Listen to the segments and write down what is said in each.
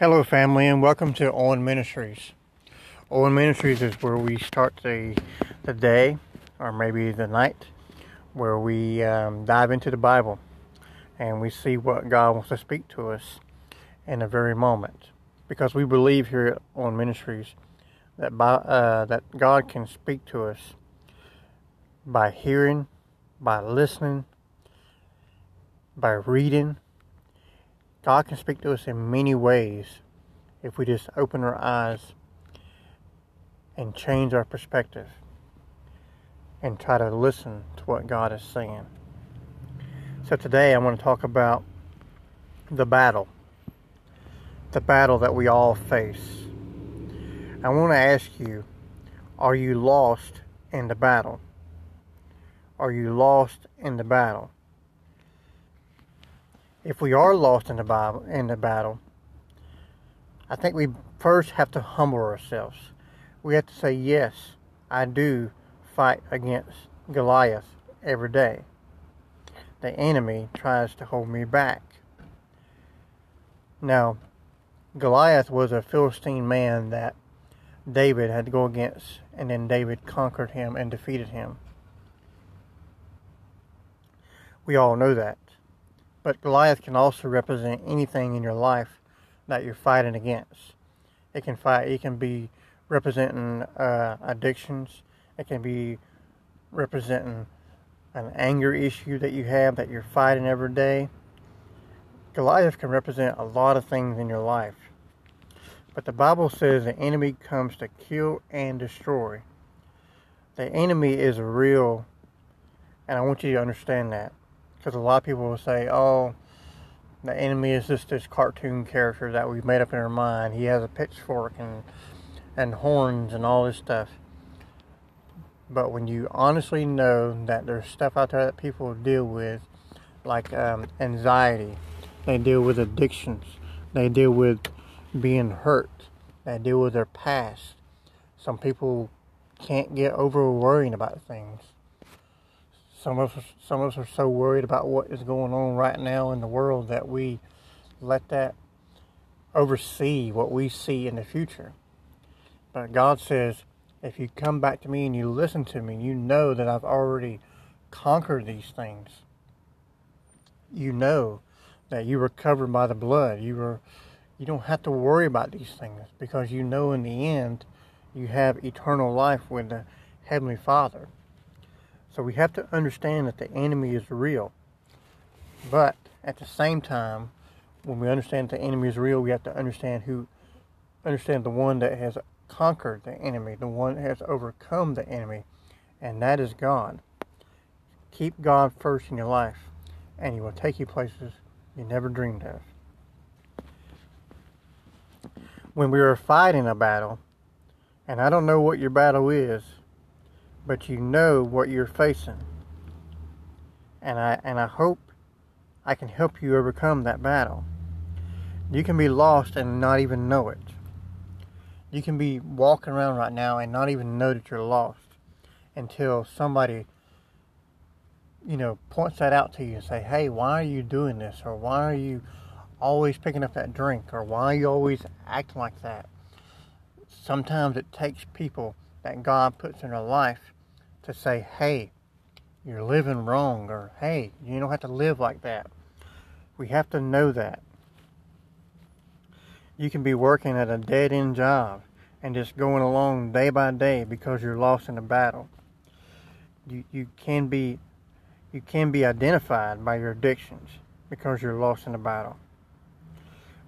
Hello, family, and welcome to Owen Ministries. Owen Ministries is where we start the the day, or maybe the night, where we um, dive into the Bible and we see what God wants to speak to us in a very moment. Because we believe here at Owen Ministries that by, uh, that God can speak to us by hearing, by listening, by reading. God can speak to us in many ways if we just open our eyes and change our perspective and try to listen to what God is saying. So today I want to talk about the battle. The battle that we all face. I want to ask you, are you lost in the battle? Are you lost in the battle? If we are lost in the Bible in the battle, I think we first have to humble ourselves. We have to say, yes, I do fight against Goliath every day. The enemy tries to hold me back. Now, Goliath was a Philistine man that David had to go against, and then David conquered him and defeated him. We all know that. But Goliath can also represent anything in your life that you're fighting against. It can fight. It can be representing uh, addictions. It can be representing an anger issue that you have that you're fighting every day. Goliath can represent a lot of things in your life. But the Bible says the enemy comes to kill and destroy. The enemy is real, and I want you to understand that. Because a lot of people will say, oh, the enemy is just this cartoon character that we've made up in our mind. He has a pitchfork and, and horns and all this stuff. But when you honestly know that there's stuff out there that people deal with, like um, anxiety, they deal with addictions, they deal with being hurt. They deal with their past. Some people can't get over worrying about things. Some of us, some of us are so worried about what is going on right now in the world that we let that oversee what we see in the future. But God says, if you come back to me and you listen to me, you know that I've already conquered these things. You know that you were covered by the blood. You were you don't have to worry about these things because you know in the end you have eternal life with the Heavenly Father. So we have to understand that the enemy is real. But at the same time, when we understand that the enemy is real, we have to understand who understand the one that has conquered the enemy, the one that has overcome the enemy, and that is God. Keep God first in your life, and He will take you places you never dreamed of when we are fighting a battle, and I don't know what your battle is, but you know what you're facing. And I and I hope I can help you overcome that battle. You can be lost and not even know it. You can be walking around right now and not even know that you're lost until somebody you know points that out to you and say, "Hey, why are you doing this?" or "Why are you always picking up that drink or why are you always acting like that. Sometimes it takes people that God puts in our life to say, hey, you're living wrong or hey, you don't have to live like that. We have to know that. You can be working at a dead end job and just going along day by day because you're lost in a battle. You, you can be you can be identified by your addictions because you're lost in a battle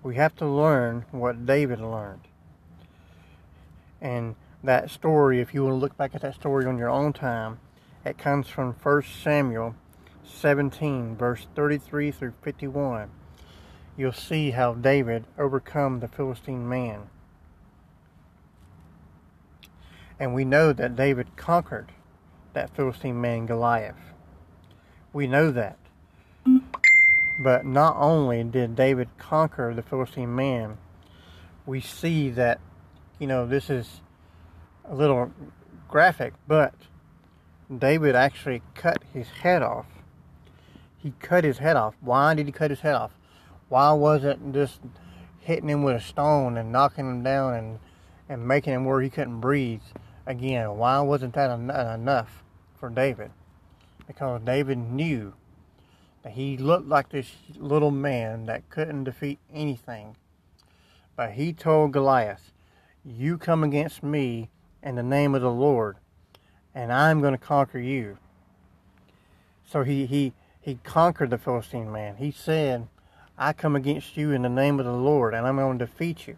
we have to learn what David learned. And that story, if you want to look back at that story on your own time, it comes from 1 Samuel 17, verse 33 through 51. You'll see how David overcome the Philistine man. And we know that David conquered that Philistine man Goliath. We know that. But not only did David conquer the Philistine man, we see that, you know, this is a little graphic, but David actually cut his head off. He cut his head off. Why did he cut his head off? Why wasn't just hitting him with a stone and knocking him down and, and making him where he couldn't breathe again. Why wasn't that enough for David? Because David knew that he looked like this little man that couldn't defeat anything. But he told Goliath, You come against me in the name of the Lord, and I'm going to conquer you. So he, he, he conquered the Philistine man. He said, I come against you in the name of the Lord, and I'm going to defeat you.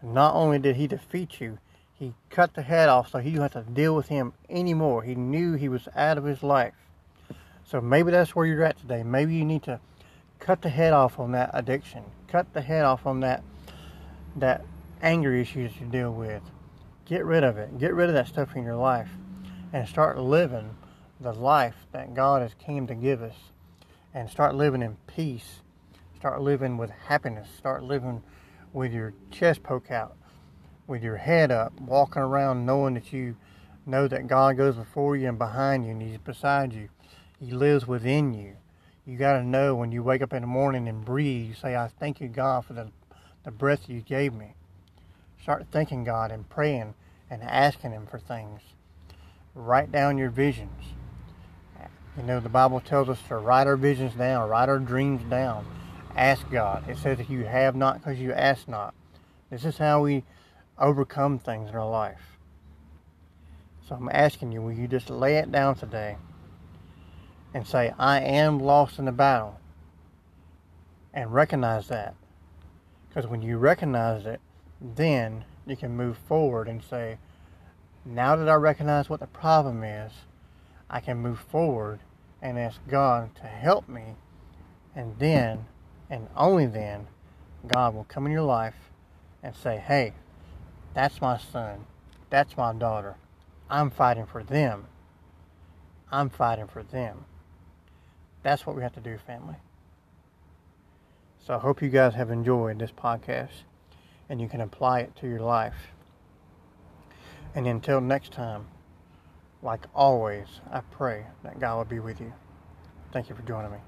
And not only did he defeat you, he cut the head off so he didn't have to deal with him anymore. He knew he was out of his life. So maybe that's where you're at today. Maybe you need to cut the head off on that addiction. Cut the head off on that that anger issue that you deal with. Get rid of it. Get rid of that stuff in your life and start living the life that God has came to give us and start living in peace. Start living with happiness. Start living with your chest poke out, with your head up, walking around knowing that you know that God goes before you and behind you and He's beside you. He lives within you. You got to know when you wake up in the morning and breathe, you say, I thank you, God, for the, the breath you gave me. Start thanking God and praying and asking Him for things. Write down your visions. You know, the Bible tells us to write our visions down, write our dreams down. Ask God. It says that you have not because you ask not. This is how we overcome things in our life. So I'm asking you, will you just lay it down today and say, I am lost in the battle? And recognize that. Because when you recognize it, then you can move forward and say, now that I recognize what the problem is, I can move forward and ask God to help me. And then, and only then, God will come in your life and say, hey, that's my son. That's my daughter. I'm fighting for them. I'm fighting for them. That's what we have to do, family. So I hope you guys have enjoyed this podcast and you can apply it to your life. And until next time, like always, I pray that God will be with you. Thank you for joining me.